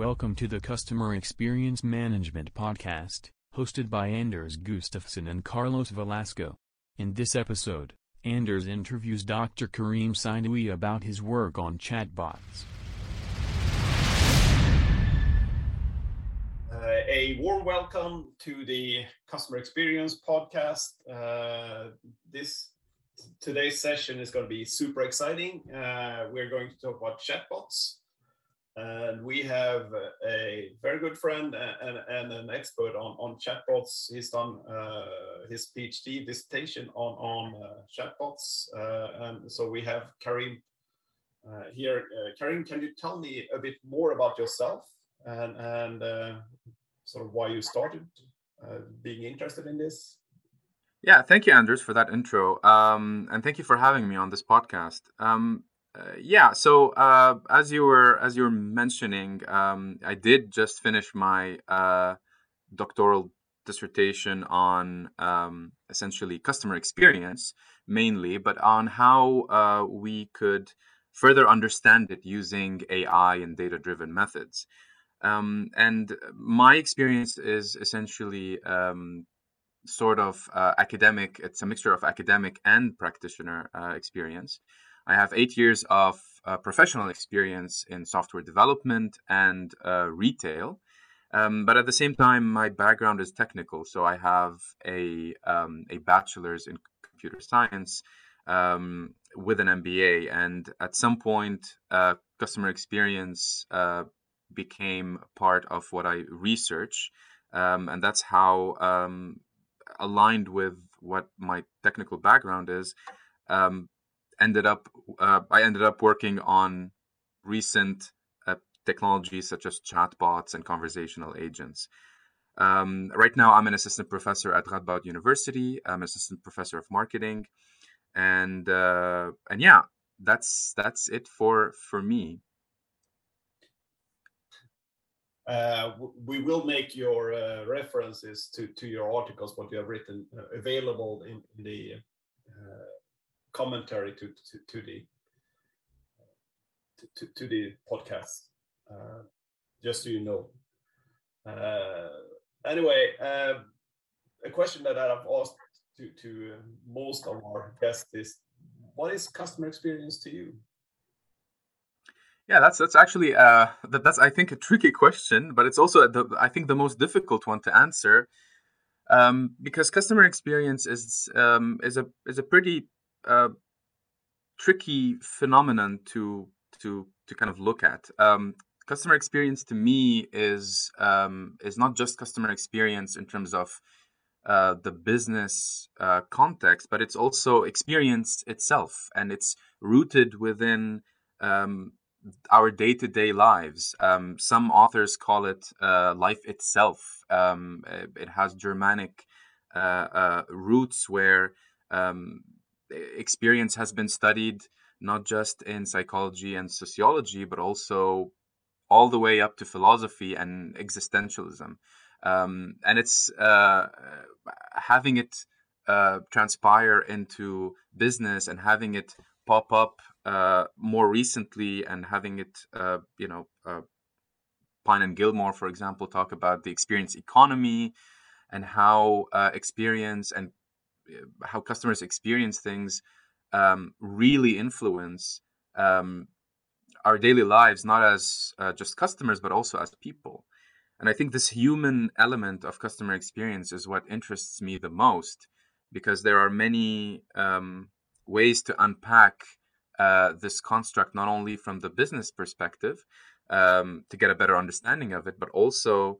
Welcome to the Customer Experience Management Podcast, hosted by Anders Gustafsson and Carlos Velasco. In this episode, Anders interviews Dr. Kareem Saidoui about his work on chatbots. Uh, a warm welcome to the Customer Experience Podcast. Uh, this today's session is going to be super exciting. Uh, we're going to talk about chatbots and we have a very good friend and, and an expert on, on chatbots. He's done uh, his PhD dissertation on, on uh, chatbots. Uh, and so we have Karim uh, here. Uh, Karim, can you tell me a bit more about yourself and, and sort of why you started being interested in this? Yeah, thank you, Anders, for that intro. Um, and thank you for having me on this podcast. Um, uh, yeah, so uh, as you were as you were mentioning, um, I did just finish my uh, doctoral dissertation on um, essentially customer experience mainly, but on how uh, we could further understand it using AI and data-driven methods. Um, and my experience is essentially um, sort of uh, academic. It's a mixture of academic and practitioner uh, experience. I have eight years of uh, professional experience in software development and uh, retail. Um, but at the same time, my background is technical, so I have a um, a bachelor's in computer science um, with an MBA. And at some point, uh, customer experience uh, became part of what I research, um, and that's how um, aligned with what my technical background is. Um, ended up uh, I ended up working on recent uh, technologies such as chatbots and conversational agents. Um, right now, I'm an assistant professor at Radboud University. I'm an assistant professor of marketing, and uh, and yeah, that's that's it for for me. Uh, we will make your uh, references to, to your articles, what you have written, uh, available in, in the uh, commentary to to, to the to, to the podcast. Uh, just so you know. Uh, anyway, uh, a question that I've asked to to most of our guests is, what is customer experience to you? Yeah, that's that's actually uh, that, that's I think a tricky question, but it's also the, I think the most difficult one to answer, um, because customer experience is um, is a is a pretty uh, tricky phenomenon to to to kind of look at. Um, customer experience to me is um, is not just customer experience in terms of uh, the business uh, context, but it's also experience itself, and it's rooted within um, our day to day lives. Um, some authors call it uh, life itself. Um, it has Germanic uh, uh, roots where um, experience has been studied not just in psychology and sociology, but also all the way up to philosophy and existentialism. Um, and it's uh, having it uh, transpire into business and having it pop up uh, more recently and having it, uh, you know, uh, Pine and Gilmore, for example, talk about the experience economy and how uh, experience and how customers experience things um, really influence um, our daily lives, not as uh, just customers, but also as people. And I think this human element of customer experience is what interests me the most because there are many um, ways to unpack uh, this construct, not only from the business perspective um, to get a better understanding of it, but also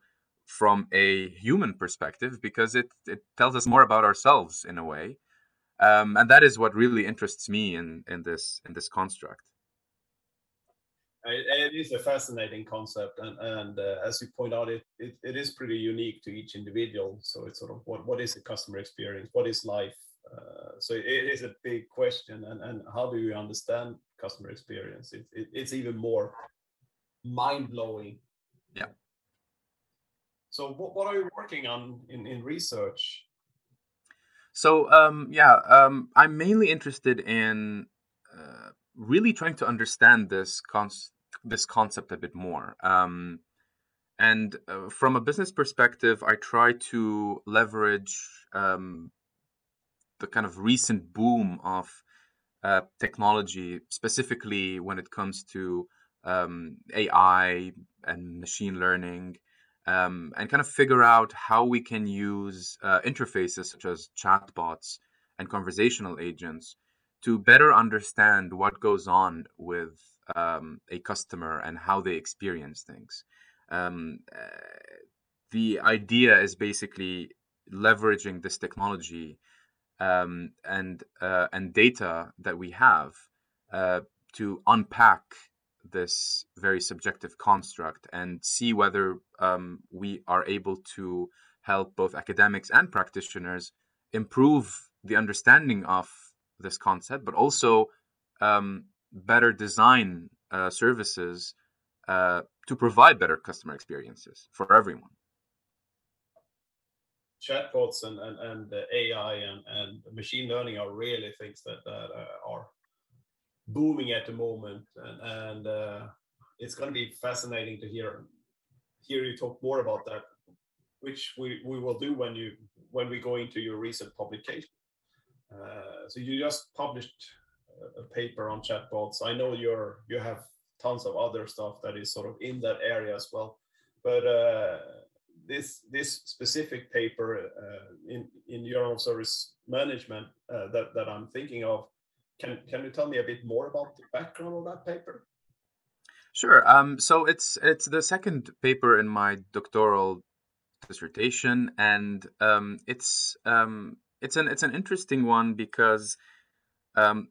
from a human perspective because it, it tells us more about ourselves in a way. Um, and that is what really interests me in in this in this construct. It is a fascinating concept and and uh, as you point out it, it it is pretty unique to each individual. So it's sort of what what is the customer experience? What is life? Uh, so it is a big question and and how do you understand customer experience? It, it it's even more mind-blowing yeah so what, what are you working on in, in research? So um, yeah, um, I'm mainly interested in uh, really trying to understand this con- this concept a bit more. Um, and uh, from a business perspective, I try to leverage um, the kind of recent boom of uh, technology, specifically when it comes to um, AI and machine learning, um, and kind of figure out how we can use uh, interfaces such as chatbots and conversational agents to better understand what goes on with um, a customer and how they experience things. Um, uh, the idea is basically leveraging this technology um, and uh, and data that we have uh, to unpack this very subjective construct and see whether um, we are able to help both academics and practitioners improve the understanding of this concept, but also um, better design uh, services uh, to provide better customer experiences for everyone. Chatbots and, and, and AI and, and machine learning are really things that, that uh, are booming at the moment. And, and uh, it's going to be fascinating to hear hear you talk more about that, which we, we will do when you when we go into your recent publication. Uh, so you just published a paper on chatbots. I know you're you have tons of other stuff that is sort of in that area as well, but uh, this this specific paper uh, in in journal service management uh, that that I'm thinking of, can can you tell me a bit more about the background of that paper? Sure. Um, so it's it's the second paper in my doctoral dissertation, and um, it's um, it's an it's an interesting one because um,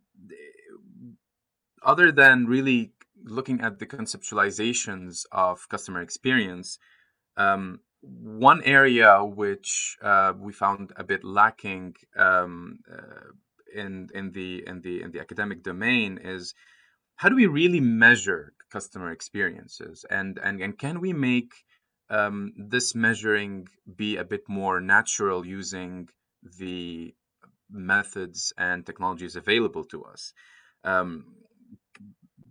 other than really looking at the conceptualizations of customer experience, um, one area which uh, we found a bit lacking um, uh, in in the in the in the academic domain is how do we really measure customer experiences and and, and can we make um, this measuring be a bit more natural using the methods and technologies available to us. Um,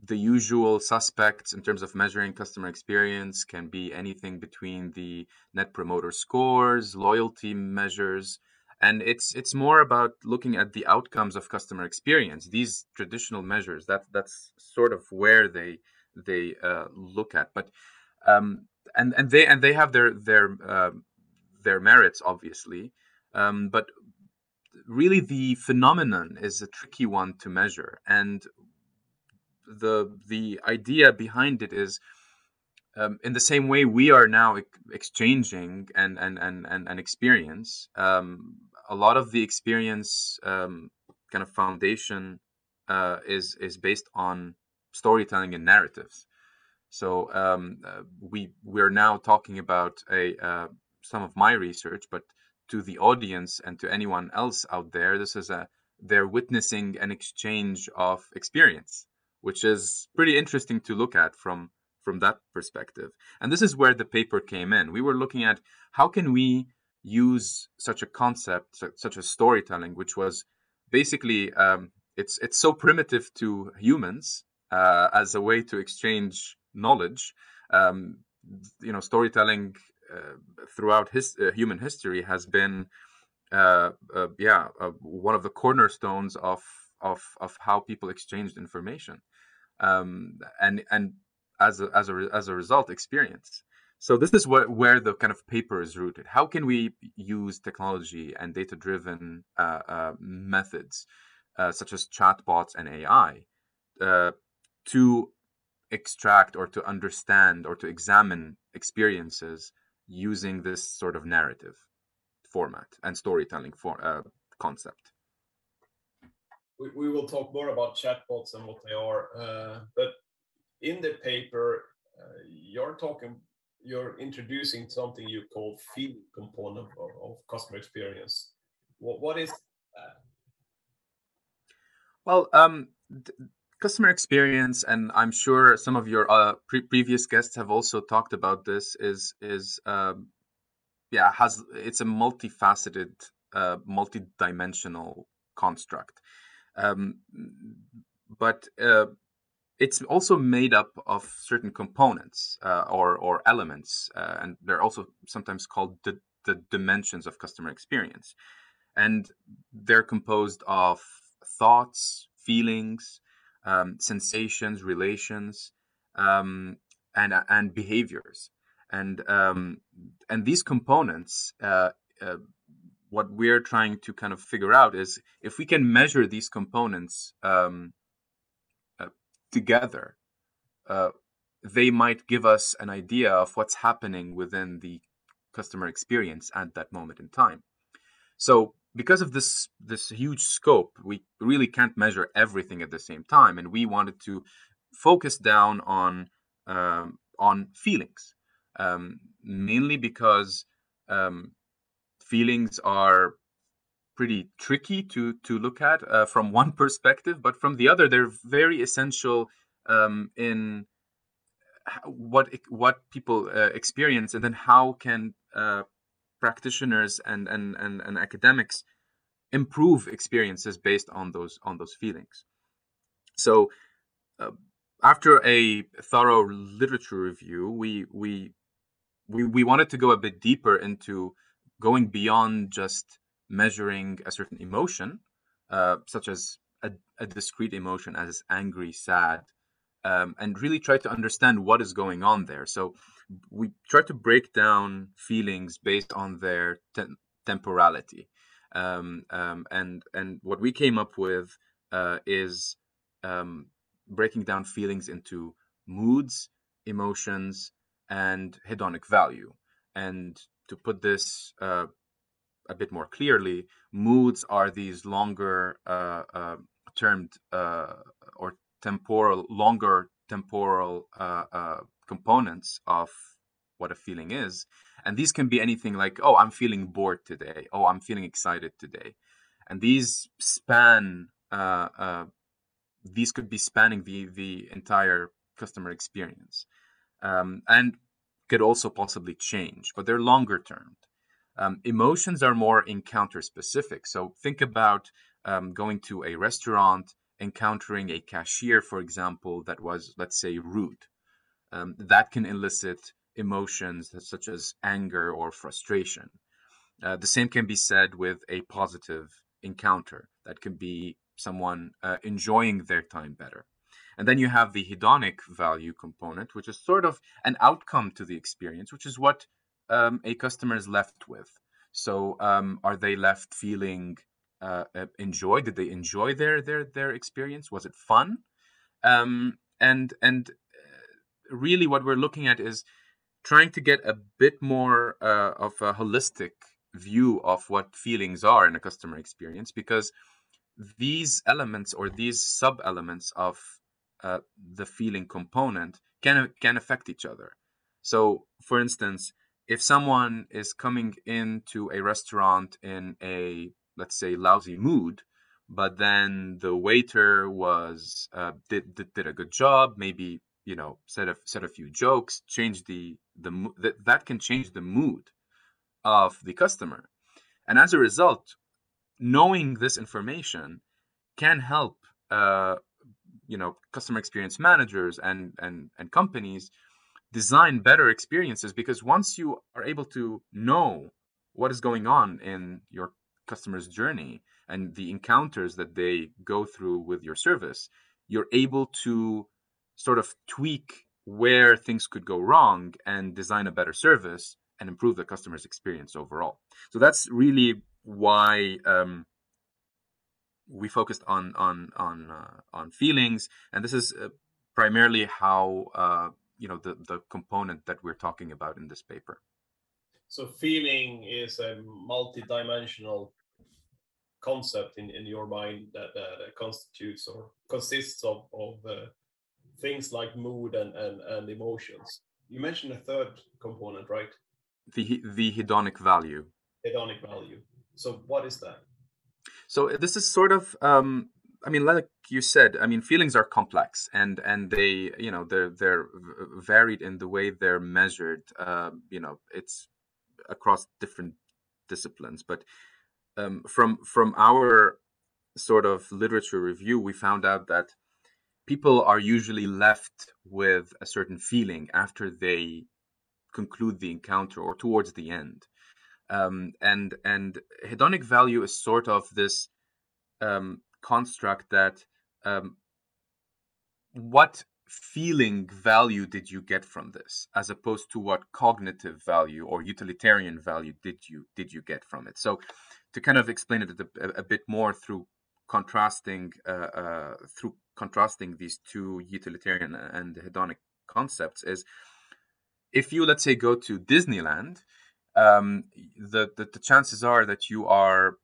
the usual suspects in terms of measuring customer experience can be anything between the net promoter scores, loyalty measures, and it's it's more about looking at the outcomes of customer experience. These traditional measures. That that's sort of where they they uh, look at, but um, and and they and they have their their uh, their merits obviously, um, but really the phenomenon is a tricky one to measure. And the the idea behind it is um, in the same way we are now exchanging and and and and, and experience um, a lot of the experience um, kind of foundation uh, is is based on storytelling and narratives. So um, uh, we we're now talking about a uh, some of my research but to the audience and to anyone else out there this is a they're witnessing an exchange of experience which is pretty interesting to look at from from that perspective. And this is where the paper came in. We were looking at how can we use such a concept such as storytelling which was basically um, it's it's so primitive to humans uh, as a way to exchange knowledge um, you know storytelling uh, throughout his uh, human history has been uh, yeah one of the cornerstones of of of how people exchanged information um, and and as a, as a as a result experience so this is what, where the kind of paper is rooted how can we use technology and data driven uh, uh, methods uh, such as chatbots and ai to extract or to understand or to examine experiences using this sort of narrative format and storytelling for uh, concept. We, we will talk more about chatbots and what they are, uh, but in the paper, uh, you're talking, you're introducing something you call feeling component of, of customer experience. What, what is that? Well, um, customer experience and i'm sure some of your uh, pre- previous guests have also talked about this is is um, yeah has it's a multifaceted uh, multi-dimensional construct um, but uh, it's also made up of certain components uh, or or elements, uh, and they're also sometimes called the the dimensions of customer experience, and they're composed of thoughts, feelings, um, sensations, relations, um, and and behaviors, and um, and these components. Uh, uh, what we're trying to kind of figure out is if we can measure these components um, together, uh, they might give us an idea of what's happening within the customer experience at that moment in time. So because of this this huge scope, we really can't measure everything at the same time, and we wanted to focus down on um, on feelings, um, mainly because um, feelings are pretty tricky to to look at uh, from one perspective, but from the other, they're very essential um, in what what people uh, experience, and then how can uh, practitioners and, and and and academics improve experiences based on those on those feelings. So. Uh, after a thorough literature review, we we we we wanted to go a bit deeper into going beyond just measuring a certain emotion, uh, such as a, a, discrete emotion as angry, sad, um, and really try to understand what is going on there. So we try to break down feelings based on their te- temporality. Um, um, and and what we came up with uh, is um, breaking down feelings into moods, emotions, and hedonic value. And to put this uh, a bit more clearly, moods are these longer uh, uh, termed uh, or temporal, longer temporal uh, uh, components of what a feeling is. And these can be anything like, oh, I'm feeling bored today. Oh, I'm feeling excited today. And these span, these could be spanning the, the entire customer experience. Um, and could also possibly change, but they're longer term. Um, emotions are more encounter specific. So think about um, going to a restaurant, encountering a cashier, for example, that was, let's say, rude. Um, that can elicit emotions such as anger or frustration. Uh, the same can be said with a positive encounter. That can be someone uh, enjoying their time better. And then you have the hedonic value component, which is sort of an outcome to the experience, which is what um, a customer is left with. So, um, are they left feeling uh, uh, enjoy? Did they enjoy their their their experience? Was it fun? Um, and and uh, really, what we're looking at is trying to get a bit more uh, of a holistic view of what feelings are in a customer experience, because these elements or these sub elements of uh, the feeling component can can affect each other. So, for instance, if someone is coming into a restaurant in a let's say lousy mood but then the waiter was uh, did, did, did a good job maybe you know said a said a few jokes change the the that, that can change the mood of the customer. And as a result knowing this information can help uh, you know customer experience managers and and and companies design better experiences because once you are able to know what is going on in your customer's journey and the encounters that they go through with your service, you're able to sort of tweak where things could go wrong and design a better service and improve the customer's experience overall. So that's really why um, we focused on on on uh, on feelings, and this is uh, primarily how uh, you know the the component that we're talking about in this paper. So feeling is a multi-dimensional concept in, in your mind that, that constitutes or consists of, of uh, things like mood and, and, and emotions. You mentioned a third component right? The the hedonic value. Hedonic value. So what is that? So this is sort of um, I mean, like you said, I mean, feelings are complex, and and they, you know, they're they're varied in the way they're measured. Uh, you know, it's across different disciplines. But um, from from our sort of literature review, we found out that people are usually left with a certain feeling after they conclude the encounter or towards the end. Um, and and hedonic value is sort of this um, construct that um, what feeling value did you get from this as opposed to what cognitive value or utilitarian value did you did you get from it? So to kind of explain it a, a bit more through contrasting uh, uh, through contrasting these two utilitarian and hedonic concepts is if you let's say go to disneyland um, the, the, the chances are that you are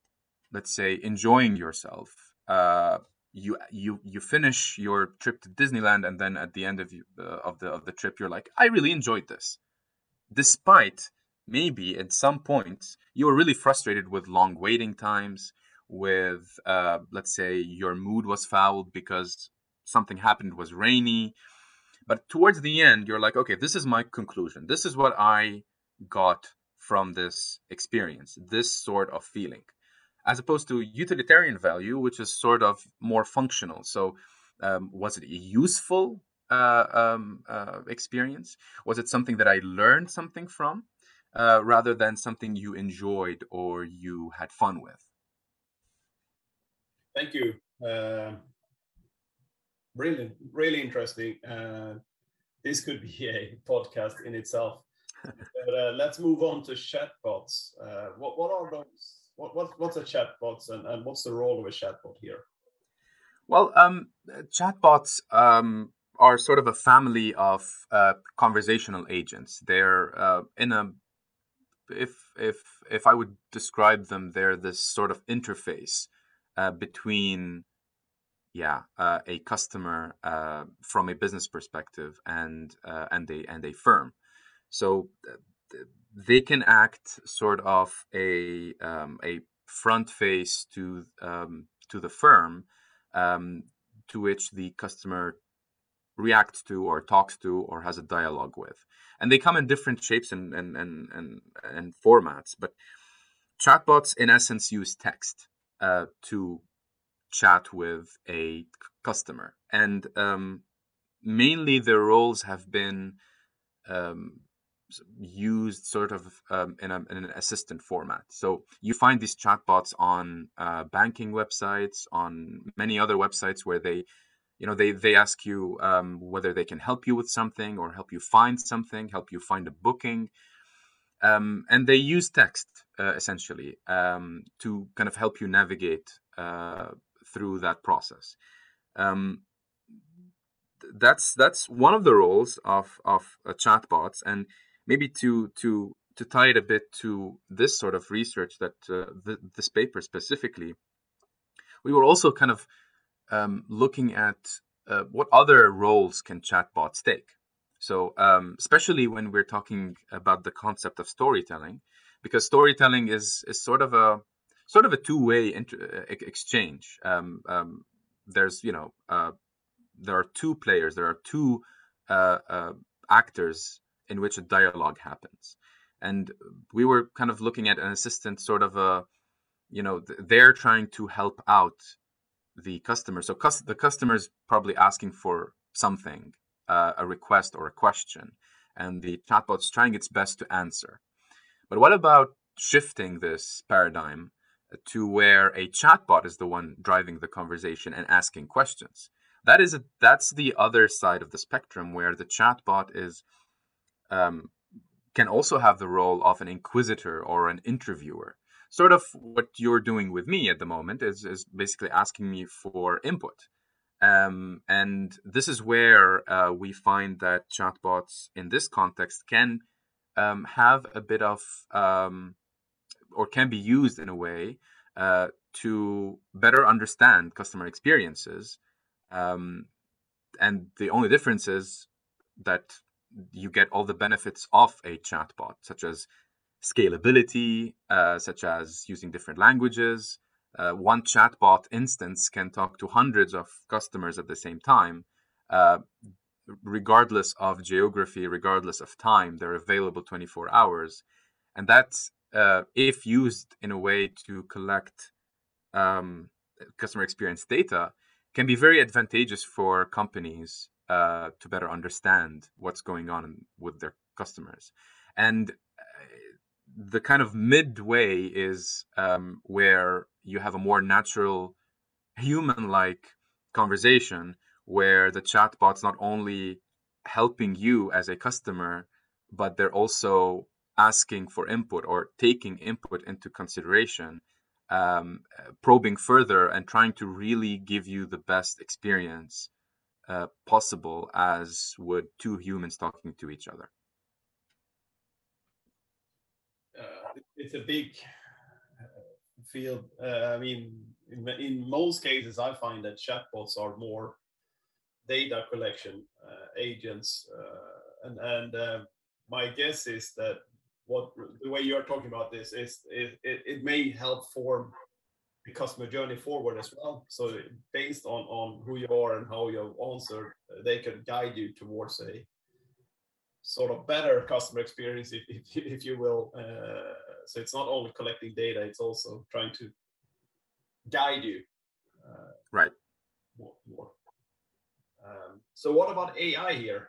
let's say enjoying yourself uh, you you you finish your trip to Disneyland, and then at the end of you, uh, of the of the trip, you're like, I really enjoyed this, despite maybe at some points you were really frustrated with long waiting times, with uh, let's say your mood was fouled because something happened was rainy, but towards the end, you're like, okay, this is my conclusion. This is what I got from this experience. This sort of feeling as opposed to utilitarian value, which is sort of more functional. So, um, was it a useful uh, um, uh, experience? Was it something that I learned something from, uh, rather than something you enjoyed or you had fun with? Thank you. Uh, brilliant, really interesting. Uh, this could be a podcast in itself. but uh, let's move on to chatbots. what what are those? What, what what's a chatbot and, and what's the role of a chatbot here? Well, um, chatbots um, are sort of a family of uh, conversational agents. They're uh, in a if if if I would describe them, they're this sort of interface uh, between yeah uh, a customer uh, from a business perspective and uh, and a and a firm. So they can act sort of a um, a front face to um, to the firm um, to which the customer reacts to or talks to or has a dialogue with. And they come in different shapes and and and and, and formats but chatbots in essence use text uh, to chat with a customer. And um, mainly their roles have been um, used sort of um, in, a, in, an assistant format. So you find these chatbots on uh, banking websites, on many other websites where they, you know, they they ask you um, whether they can help you with something or help you find something, help you find a booking, um, and they use text uh, essentially um, to kind of help you navigate uh, through that process. Um, that's that's one of the roles of of uh, chatbots and maybe to to to tie it a bit to this sort of research that uh, the, this paper specifically, we were also kind of um, looking at uh, what other roles can chatbots take. So, um, especially when we're talking about the concept of storytelling, because storytelling is is sort of a sort of a two way inter- exchange. Um, um, there's you know uh, there are two players, there are two uh, uh, actors in which a dialogue happens. And we were kind of looking at an assistant, sort of a, you know, they're trying to help out the customer. So cus- the customer is probably asking for something, uh, a request or a question, and the chatbot's trying its best to answer. But what about shifting this paradigm to where a chatbot is the one driving the conversation and asking questions? That is a, that's the other side of the spectrum where the chatbot is um, can also have the role of an inquisitor or an interviewer. Sort of what you're doing with me at the moment is, is basically asking me for input. Um, and this is where uh, we find that chatbots in this context can um, have a bit of, um, or can be used in a way uh, to better understand customer experiences. Um, and the only difference is that you get all the benefits of a chatbot, such as scalability, uh, such as using different languages. Uh, one chatbot instance can talk to hundreds of customers at the same time, uh, regardless of geography, regardless of time. They're available 24 hours. And that's uh, if used in a way to collect um, customer experience data, can be very advantageous for companies uh, to better understand what's going on with their customers. And uh, the kind of midway is um, where you have a more natural, human like conversation where the chatbot's not only helping you as a customer, but they're also asking for input or taking input into consideration, um, probing further and trying to really give you the best experience uh, possible as would two humans talking to each other. Uh, it's a big uh, field. Uh, I mean, in, in, most cases, I find that chatbots are more data collection uh, agents, uh, and and my guess is that what the way you're talking about this is it, it, it may help form the customer journey forward as well. So based on on who you are and how you answered, they can guide you towards a sort of better customer experience, if if, if you will. Uh, so it's not only collecting data; it's also trying to guide you. Uh, right. More. more. Um, so what about AI here?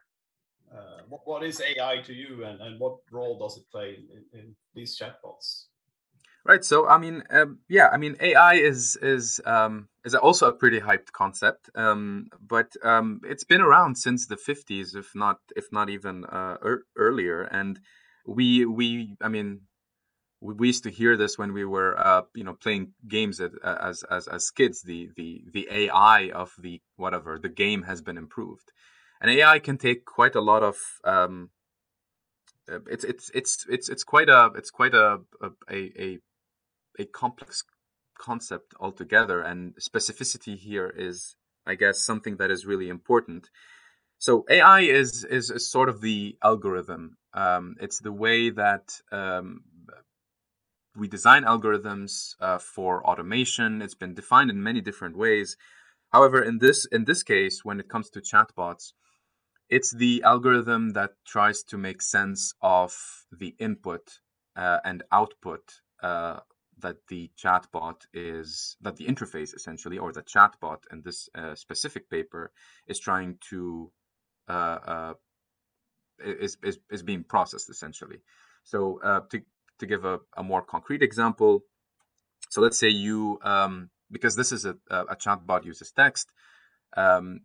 Uh, what, what is AI to you, and, and what role does it play in, in these chatbots? Right. So I mean, um, yeah, I mean, AI is is um, is also a pretty hyped concept, um, but um, it's been around since the fifties, if not if not even uh, er- earlier. And we we I mean, we, we, used to hear this when we were uh, you know playing games at, as as as kids. The the the AI of the whatever the game has been improved, and AI can take quite a lot of um, uh, it's it's it's it's it's quite a it's quite a a, a a complex concept altogether and specificity here is i guess something that is really important. So ai is is, is sort of the algorithm. Um, it's the way that um, we design algorithms uh, for automation. It's been defined in many different ways. However in this in this case when it comes to chatbots it's the algorithm that tries to make sense of the input uh, and output uh, that the chatbot is that the interface essentially or the chatbot in this uh, specific paper is trying to uh, uh, is, is is being processed essentially. So uh, to to give a, a more concrete example so let's say you um, because this is a, a chatbot uses text um,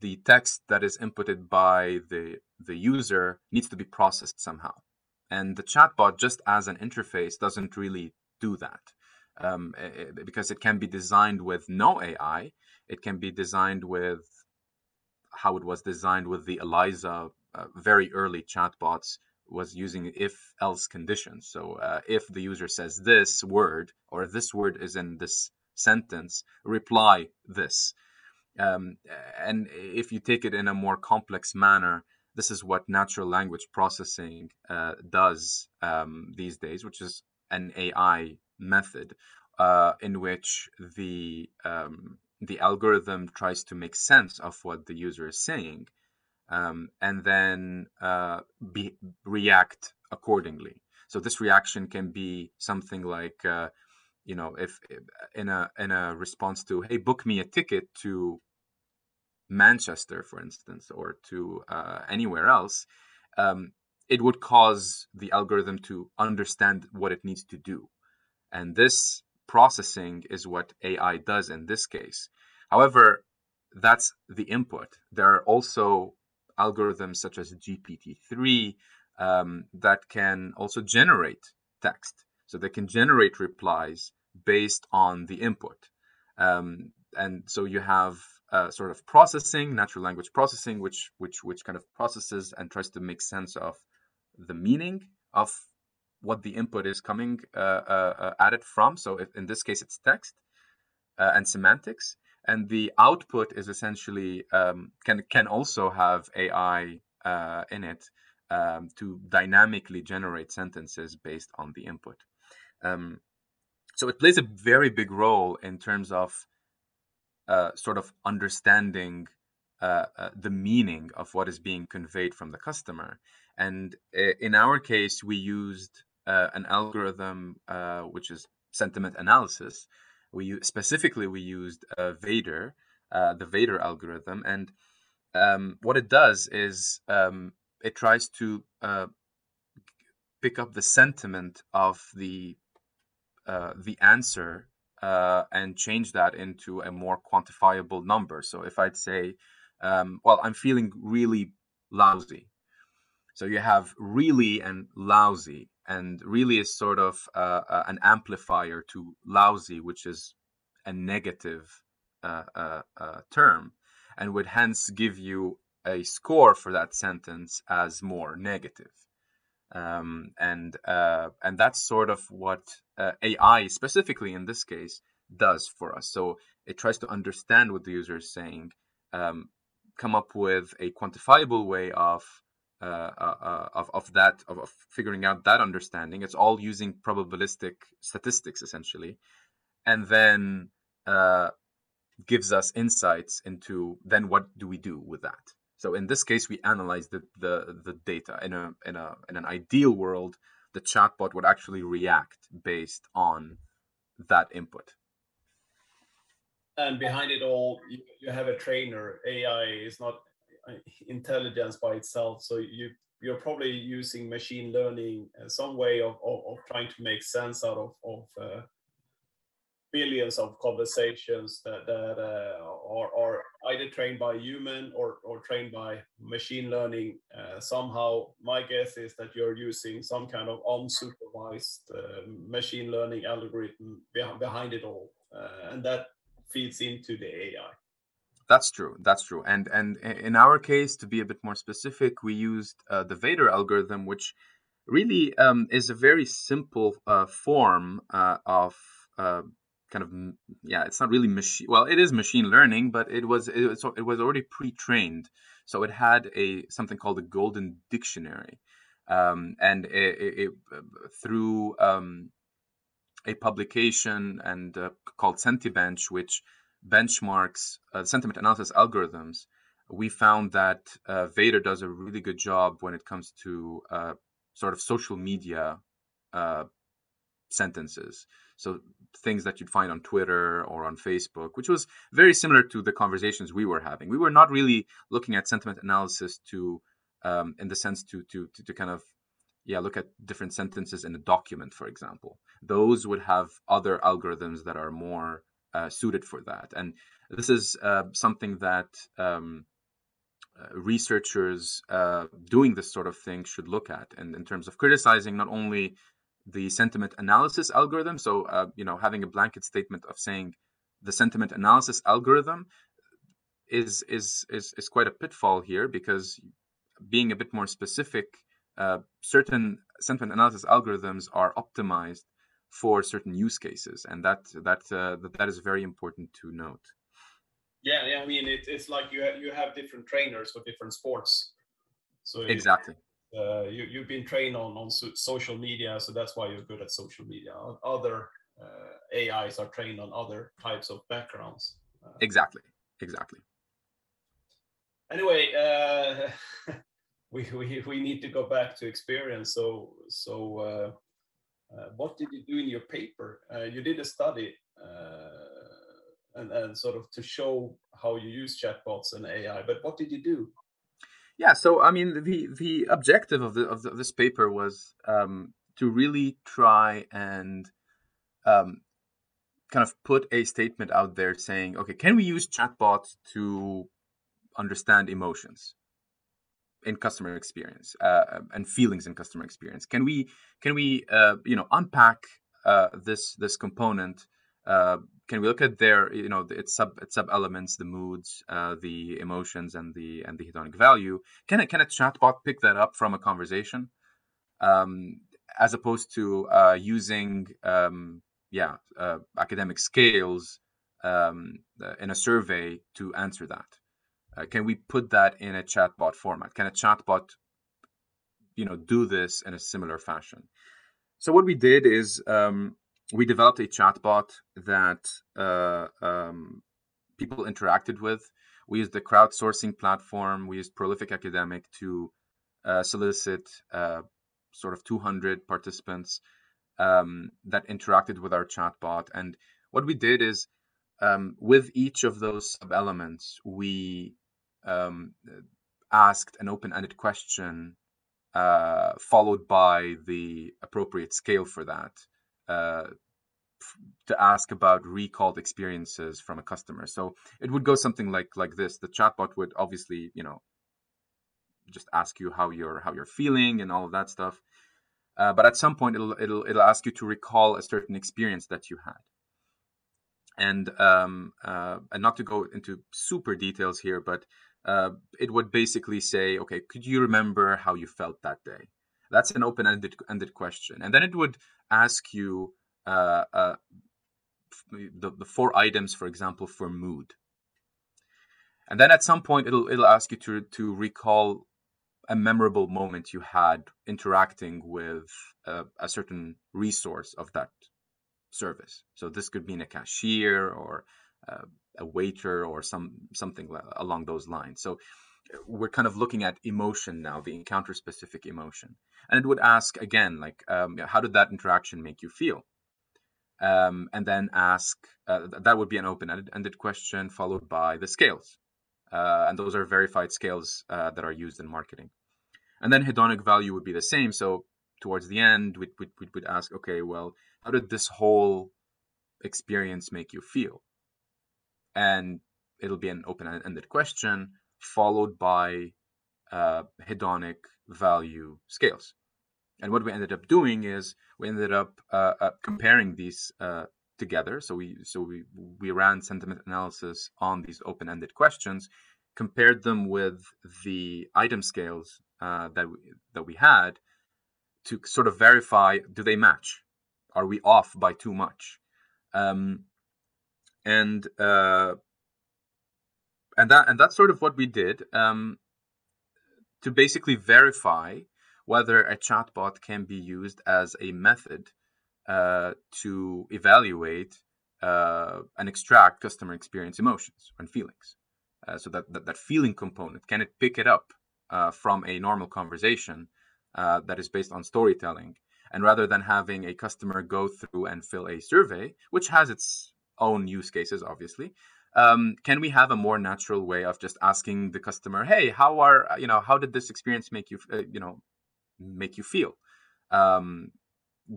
the text that is inputted by the the user needs to be processed somehow. And the chatbot just as an interface doesn't really do that um, it, eh, eh, because it can be designed with no AI. It can be designed with how it was designed with the Eliza uh, very early chatbots was using if else conditions. So uh, if the user says this word or this word is in this sentence, reply this. Um, and if you take it in a more complex manner, this is what natural language processing uh, does um, these days, which is an AI method uh, in which the um, the algorithm tries to make sense of what the user is saying, um, and then uh, be, react accordingly. So this reaction can be something like, uh, you know, if in a in a response to, hey, book me a ticket to Manchester, for instance, or to uh, anywhere else, um, it would cause the algorithm to understand what it needs to do. And this processing is what AI does in this case. However, that's the input. There are also algorithms such as GPT-3 um, that can also generate text. So they can generate replies based on the input. Um, and so you have sort of processing, natural language processing, which which which kind of processes and tries to make sense of the meaning of what the input is coming uh, uh, uh at it from. So if, in this case, it's text uh, and semantics, and the output is essentially um, can can also have AI uh, in it um, to dynamically generate sentences based on the input. Um, so it plays a very big role in terms of uh, sort of understanding uh, uh, the meaning of what is being conveyed from the customer. And uh, in our case, we used uh, an algorithm which is sentiment analysis. We specifically we used Vader, uh, the Vader algorithm. And um, what it does is um, it tries to uh, pick up the sentiment of the uh, the answer uh, and change that into a more quantifiable number. So if I'd say, um, well, I'm feeling really lousy. So you have really and lousy, and really is sort of uh, uh, an amplifier to lousy, which is a negative uh, uh, uh, term, and would hence give you a score for that sentence as more negative. Um, and uh, and that's sort of what AI, specifically in this case, does for us. So it tries to understand what the user is saying, um, come up with a quantifiable way of uh, uh, uh, of of that of, of, figuring out that understanding. It's all using probabilistic statistics essentially, and then uh, gives us insights into then what do we do with that. So in this case, we analyze the the, the data. In a in a in an ideal world, the chatbot would actually react based on that input and behind it all you, you have a trainer. Ai is not uh, intelligence by itself. So you you're probably using machine learning uh, some way of, of, of, trying to make sense out of, of uh, billions of conversations that, that uh, are, are either trained by human or, or trained by machine learning. Uh, somehow my guess is that you're using some kind of unsupervised uh, machine learning algorithm behind it all. And that feeds into the AI. That's true. That's true. And and in our case, to be a bit more specific, we used uh, the Vader algorithm, which really um, is a very simple uh, form uh, of uh, kind of yeah. It's not really machine. Well, it is machine learning, but it was it was, it was already pre-trained, so it had a something called a golden dictionary, um, and it, it, it through um, a publication and uh, called Sentibench, which benchmarks uh, sentiment analysis algorithms. We found that uh, Vader does a really good job when it comes to uh, sort of social media uh, sentences. So things that you'd find on Twitter or on Facebook, which was very similar to the conversations we were having. We were not really looking at sentiment analysis to, um, in the sense to, to to to kind of yeah look at different sentences in a document for example those would have other algorithms that are more uh, suited for that. And this is uh, something that um, uh, researchers uh, doing this sort of thing should look at and in terms of criticizing not only the sentiment analysis algorithm so uh, you know having a blanket statement of saying the sentiment analysis algorithm is is is, is quite a pitfall here because being a bit more specific uh, certain sentiment analysis algorithms are optimized for certain use cases, and that that uh, that is very important to note. Yeah, yeah. I mean, it, it's like you have, you have different trainers for different sports. So exactly. Uh, you you've been trained on on social media, so that's why you're good at social media. Other uh, AIs are trained on other types of backgrounds. Uh, exactly. Exactly. Anyway, uh, we, we, we need to go back to experience. So, so uh, uh, what did you do in your paper? Uh, you did a study uh, and, and sort of to show how you use chatbots and AI, but what did you do? Yeah, so I mean, the the objective of the of, the, of this paper was um, to really try and um, kind of put a statement out there saying, okay, can we use chatbots to understand emotions? In customer experience uh, and feelings in customer experience. Can we can we uh, you know unpack uh, this this component? Uh, can we look at their you know its sub its sub elements, the moods, uh, the emotions, and the and the hedonic value? Can it can a chatbot pick that up from a conversation, um, as opposed to uh, using um, yeah academic scales um, in a survey to answer that? Uh, can we put that in a chatbot format? Can a chatbot, you know, do this in a similar fashion? So what we did is um, we developed a chatbot that uh, um, people interacted with. We used the crowdsourcing platform. We used Prolific Academic to uh, solicit uh, sort of 200 participants um, that interacted with our chatbot. And what we did is um, with each of those sub elements, we um, asked an open ended question uh, followed by the appropriate scale for that uh, to ask about recalled experiences from a customer. So it would go something like like this. The chatbot would obviously, you know, just ask you how you're how you're feeling and all of that stuff. Uh, but at some point, it'll it'll it'll ask you to recall a certain experience that you had. And um, uh, and not to go into super details here, but uh, it would basically say, okay, could you remember how you felt that day? That's an open-ended ended question, and then it would ask you uh, uh, the the four items, for example, for mood. And then at some point, it'll it'll ask you to to recall a memorable moment you had interacting with a, a certain resource of that service. So this could mean a cashier or a waiter or some something along those lines. So we're kind of looking at emotion now, the encounter specific emotion, and it would ask again, like, um, how did that interaction make you feel? Um, and then ask uh, that would be an open-ended question followed by the scales, uh, and those are verified scales uh, that are used in marketing. And then hedonic value would be the same. So towards the end, we, would ask, okay, well, how did this whole experience make you feel? And it'll be an open-ended question followed by uh, hedonic value scales. And what we ended up doing is we ended up uh, uh, comparing these uh, together. So we so we we ran sentiment analysis on these open-ended questions, compared them with the item scales uh, that we, that we had to sort of verify do they match? Are we off by too much? Um, and uh, and that and that's sort of what we did um, to basically verify whether a chatbot can be used as a method uh, to evaluate uh, and extract customer experience emotions and feelings. Uh, so that, that, that feeling component can it pick it up uh, from a normal conversation uh, that is based on storytelling, and rather than having a customer go through and fill a survey, which has its own use cases, obviously. Um, can we have a more natural way of just asking the customer, "Hey, how are you know how did this experience make you uh, you know make you feel? Um,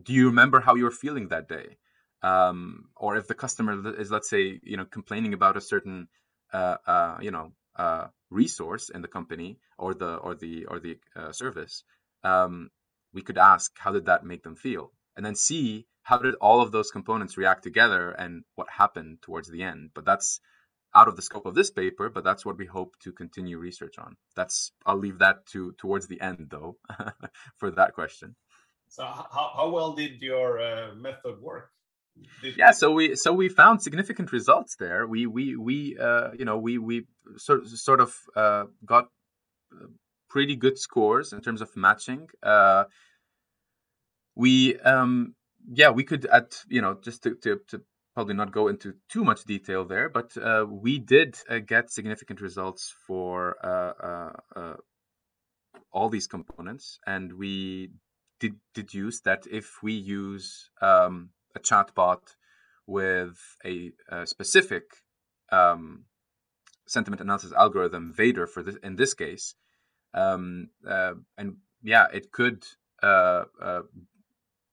do you remember how you were feeling that day?" Um, or if the customer is, let's say, you know, complaining about a certain uh, uh, you know uh, resource in the company or the or the or the uh, service, um, we could ask, "How did that make them feel?" and then see how did all of those components react together and what happened towards the end? But that's out of the scope of this paper but that's what we hope to continue research on. That's i'll leave that to towards the end though for that question. So how, how well did your uh, method work? Did yeah so we so we found significant results there. We we we uh, you know we we sort, sort of uh, got uh, pretty good scores in terms of matching. Uh, we um yeah we could at you know just to, to, to probably not go into too much detail there but uh, we did uh, get significant results for uh, uh, uh all these components and we did deduce that if we use um, a chatbot with a, a specific um, sentiment analysis algorithm VADER for this in this case um, uh, and yeah it could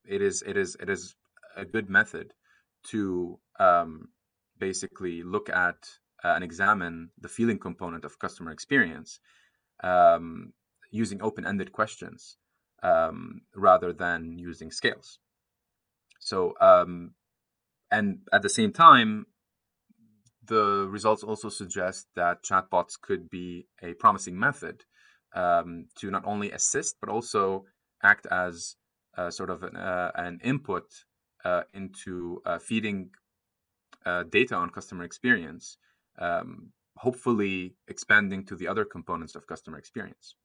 it is it is it is a good method to um, basically look at uh, and examine the feeling component of customer experience um, using open-ended questions um, rather than using scales. So, um, and at the same time, the results also suggest that chatbots could be a promising method um, to not only assist but also act as sort of an, uh, an input uh, into feeding data on customer experience, um, hopefully expanding to the other components of customer experience.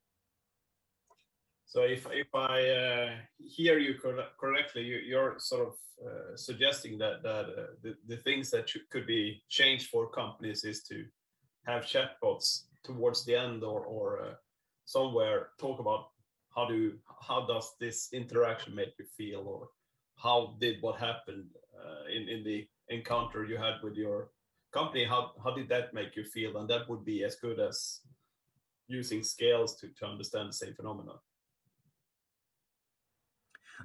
So if if I uh, hear you cor- correctly, you, are sort of uh, suggesting that that uh, the, the things that could be changed for companies is to have chatbots towards the end or or somewhere talk about how do how does this interaction make you feel or how did what happened uh, in in the encounter you had with your company, how how did that make you feel? And that would be as good as using scales to to understand the same phenomenon.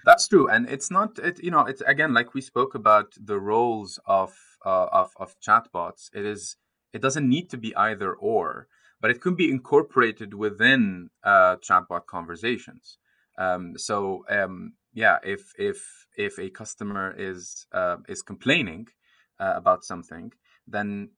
That's true, and it's not it. You know, it's again like we spoke about the roles of uh, of of chatbots. It is it doesn't need to be either or, but it could be incorporated within uh, chatbot conversations. Um, so um, yeah, if if if a customer is uh, is complaining uh, about something, then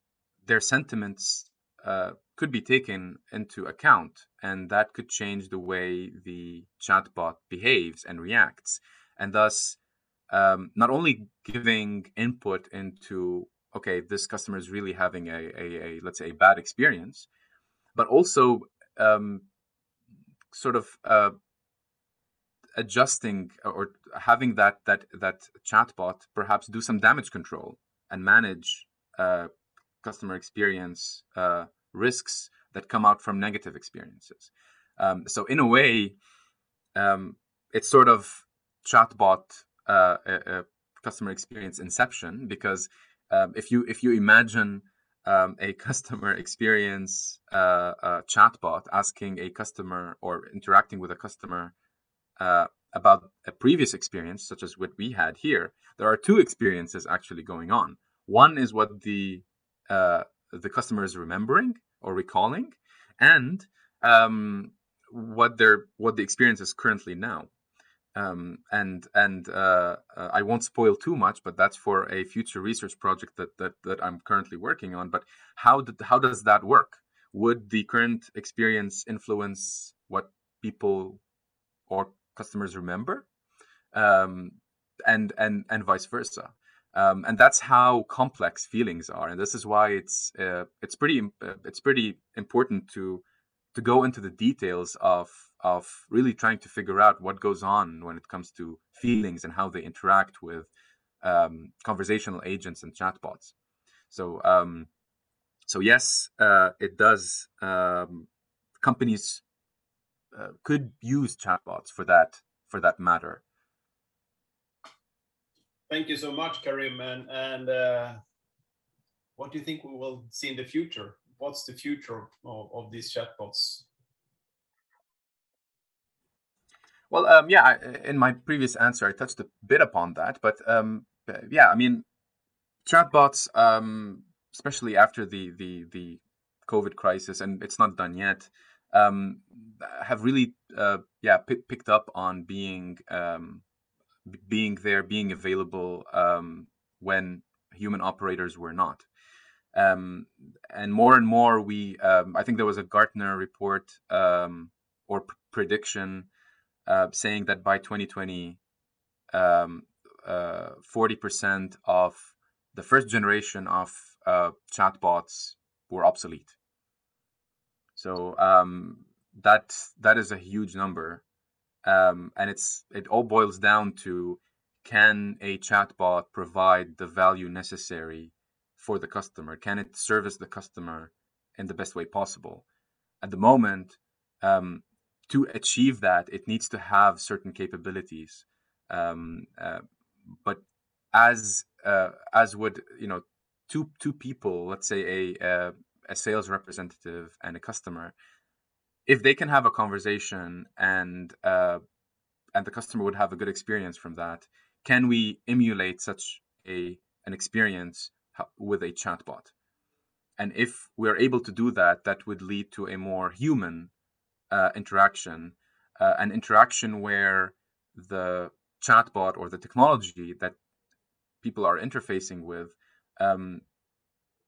their sentiments uh, could be taken into account, and that could change the way the chatbot behaves and reacts, and thus um, not only giving input into okay, this customer is really having a, a, a let's say a bad experience, but also um, sort of uh, adjusting or having that that that chatbot perhaps do some damage control and manage uh, customer experience uh, risks that come out from negative experiences. Um, so in a way, um, it's sort of chatbot uh, customer experience inception because um, if you if you imagine um, a customer experience uh, chatbot asking a customer or interacting with a customer uh, about a previous experience, such as what we had here, there are two experiences actually going on. One is what the uh, the customer is remembering or recalling, and um, what their what the experience is currently now. Um, and and uh, uh, I won't spoil too much, but that's for a future research project that that that I'm currently working on. But how did how does that work? Would the current experience influence what people or customers remember, um, and and and vice versa. Um, and that's how complex feelings are, and this is why it's uh, it's pretty uh, it's pretty important to to go into the details of of really trying to figure out what goes on when it comes to feelings and how they interact with um, conversational agents and chatbots. So um, so yes, uh, it does. Um, companies uh, could use chatbots for that for that matter. Thank you so much, Karim. And, and uh, what do you think we will see in the future? What's the future of, of these chatbots? Well, um, yeah, in my previous answer, I touched a bit upon that, but um, yeah, I mean, chatbots, um, especially after the the the COVID crisis, and it's not done yet um, have really uh, yeah p- picked up on being um, being there, being available um, when human operators were not. Um, and more and more, we um, I think there was a Gartner report um, or p- prediction uh, saying that by 2020, uh, 40% of the first generation of uh, chatbots were obsolete. So um, that that is a huge number, um, and it's it all boils down to can a chatbot provide the value necessary for the customer? Can it service the customer in the best way possible? At the moment, um, to achieve that, it needs to have certain capabilities. Um, uh, but as uh, as would you know, two two people, let's say a, a a sales representative and a customer, if they can have a conversation and uh, and the customer would have a good experience from that, can we emulate such a an experience with a chatbot? And if we're able to do that, that would lead to a more human uh, interaction, uh, an interaction where the chatbot or the technology that people are interfacing with um,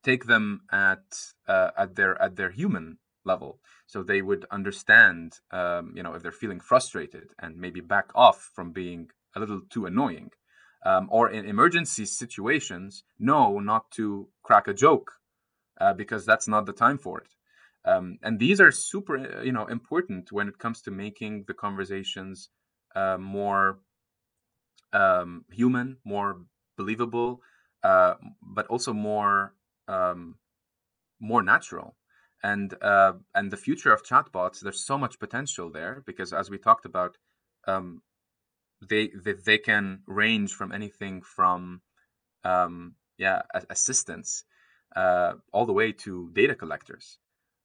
take them at uh, at their at their human level. So they would understand um, you know if they're feeling frustrated and maybe back off from being a little too annoying um, or in emergency situations know not to crack a joke uh, because that's not the time for it um, and these are super you know important when it comes to making the conversations uh, more um, human more believable uh, but also more um, more natural. And uh, and the future of chatbots, there's so much potential there because as we talked about, um, they, they they can range from anything from um, yeah assistance uh, all the way to data collectors.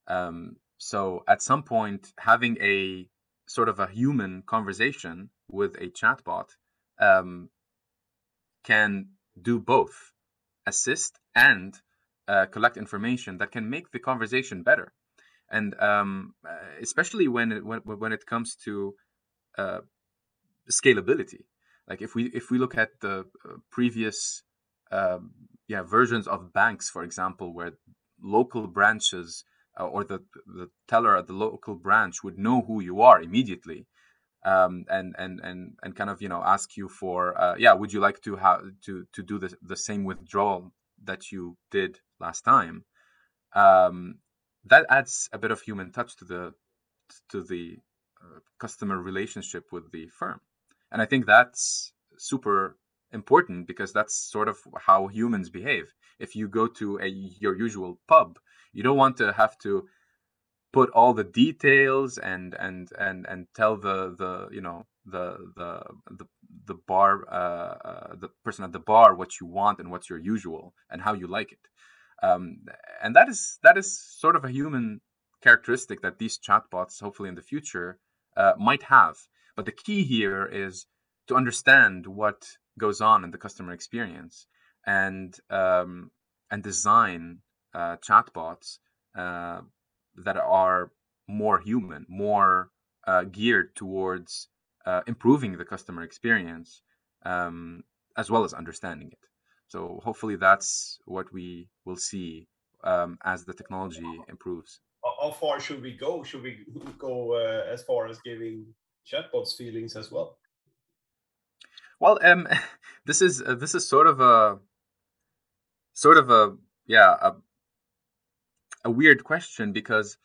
Um, so at some point, having a sort of a human conversation with a chatbot um, can do both assist and uh, collect information that can make the conversation better. And um, uh, especially when it, when, when it comes to uh, scalability. Like if we if we look at the uh, previous um, yeah versions of banks for example where local branches uh, or the the teller at the local branch would know who you are immediately um, and and and and kind of you know ask you for uh, yeah would you like to have to to do the the same withdrawal that you did last time? Um, that adds a bit of human touch to the to the uh, customer relationship with the firm. And i think that's super important because that's sort of how humans behave. If you go to a your usual pub you don't want to have to put all the details and and and and tell the the you know the the the, the bar uh, uh, the person at the bar what you want and what's your usual and how you like it. Um, and that is that is sort of a human characteristic that these chatbots hopefully in the future uh, might have. But the key here is to understand what goes on in the customer experience and um, and design uh, chatbots uh, that are more human, more uh, geared towards uh, improving the customer experience um, as well as understanding it. So hopefully that's what we will see um, as the technology improves. How far should we go? Should we go uh, as far as giving chatbots feelings as well? Well, um, this is uh, this is sort of a sort of a yeah a, a weird question because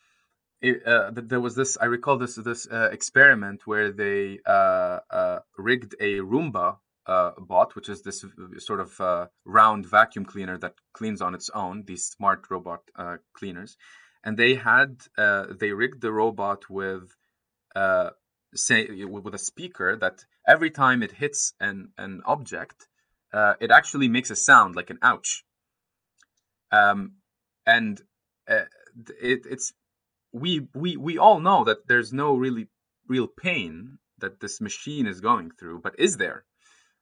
it, uh, there was this I recall this this uh, experiment where they uh, uh rigged a Roomba uh, bot, which is this sort of uh, round vacuum cleaner that cleans on its own. These smart robot cleaners, and they had they rigged the robot with say with a speaker that every time it hits an an object, it actually makes a sound like an ouch. Um, and uh, it, it's we we we all know that there's no really real pain that this machine is going through, but is there?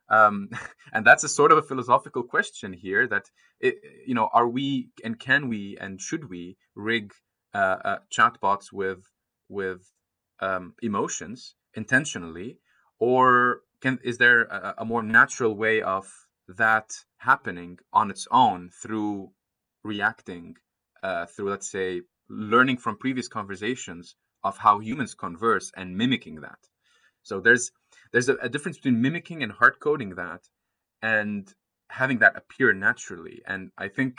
Um, and that's a sort of a philosophical question here. That it, you know, are we and can we and should we rig uh, uh, chatbots with with um, emotions intentionally, or can is there a, a more natural way of that happening on its own through reacting uh, through, let's say, learning from previous conversations of how humans converse and mimicking that. So there's there's a, a difference between mimicking and hard coding that and having that appear naturally. And I think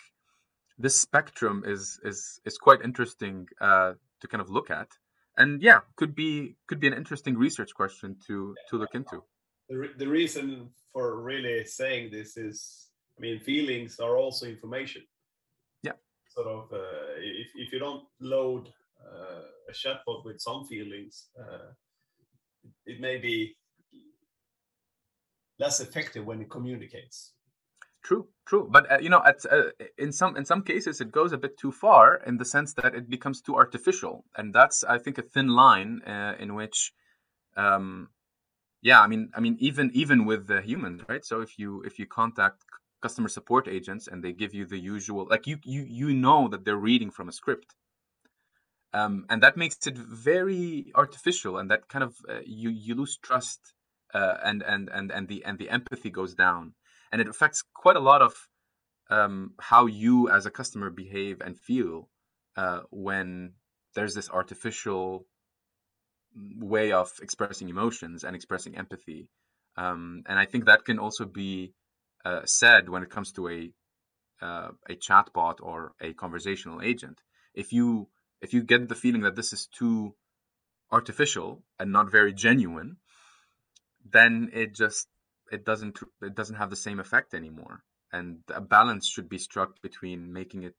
this spectrum is is is quite interesting uh, to kind of look at. And yeah, could be could be an interesting research question to to look into. The, re- the reason for really saying this is, I mean, feelings are also information sort of uh, if, if you don't load uh, a chatbot with some feelings, uh, it may be less effective when it communicates. True, true, but uh, you know, at, uh, in some in some cases, it goes a bit too far in the sense that it becomes too artificial, and that's I think a thin line uh, in which, um, yeah, I mean, I mean, even even with the humans, right? So if you if you contact customer support agents and they give you the usual like you you you know that they're reading from a script. Um, and that makes it very artificial and that kind of uh, you you lose trust uh, and and and and the and the empathy goes down. And it affects quite a lot of um, how you as a customer behave and feel uh, when there's this artificial way of expressing emotions and expressing empathy. Um, and i think that can also be uh, said when it comes to a uh, a chatbot or a conversational agent. If you if you get the feeling that this is too artificial and not very genuine, then it just it doesn't it doesn't have the same effect anymore. And a balance should be struck between making it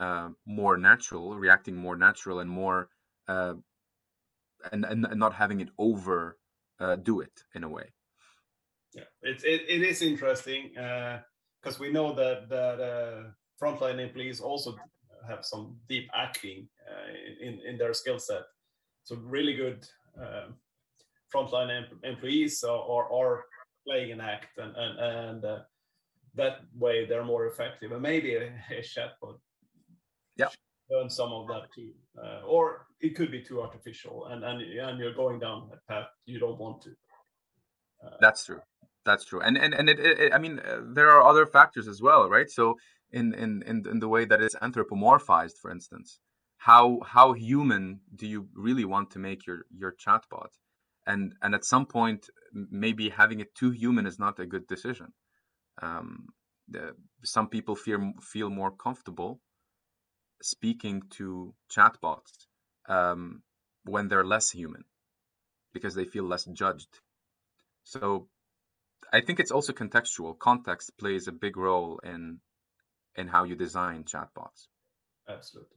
uh, more natural, reacting more natural, and more uh, and, and not having it over uh, do it in a way yeah, it's it, it is interesting because uh, we know that that uh, frontline employees also have some deep acting uh, in in their skill set. So really good um, frontline em- employees are, are playing an act, and and and uh, that way they're more effective. And maybe a, a chatbot yeah learn some of that too, uh, or it could be too artificial, and and and you're going down a path you don't want to. Uh, That's true. That's true, and and and it, it, I mean, uh, there are other factors as well, right? So in in in, in the way that it's anthropomorphized, for instance, how how human do you really want to make your your chatbot? And and at some point, maybe having it too human is not a good decision. Um, the, some people feel feel more comfortable speaking to chatbots um, when they're less human because they feel less judged. So I think it's also contextual. Context plays a big role in in how you design chatbots. Absolutely.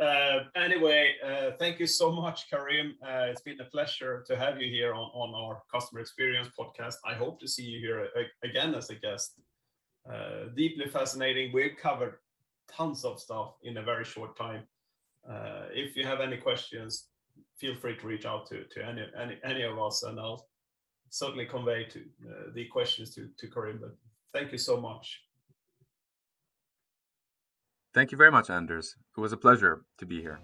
Uh, anyway, uh, thank you so much, Karim. Uh, it's been a pleasure to have you here on, on our customer experience podcast. I hope to see you here again as a guest. Uh, deeply fascinating. We've covered tons of stuff in a very short time. Uh, if you have any questions, feel free to reach out to, to any, any, any of us, and I'll certainly convey to uh, the questions to, to Karim. But thank you so much. Thank you very much, Anders. It was a pleasure to be here.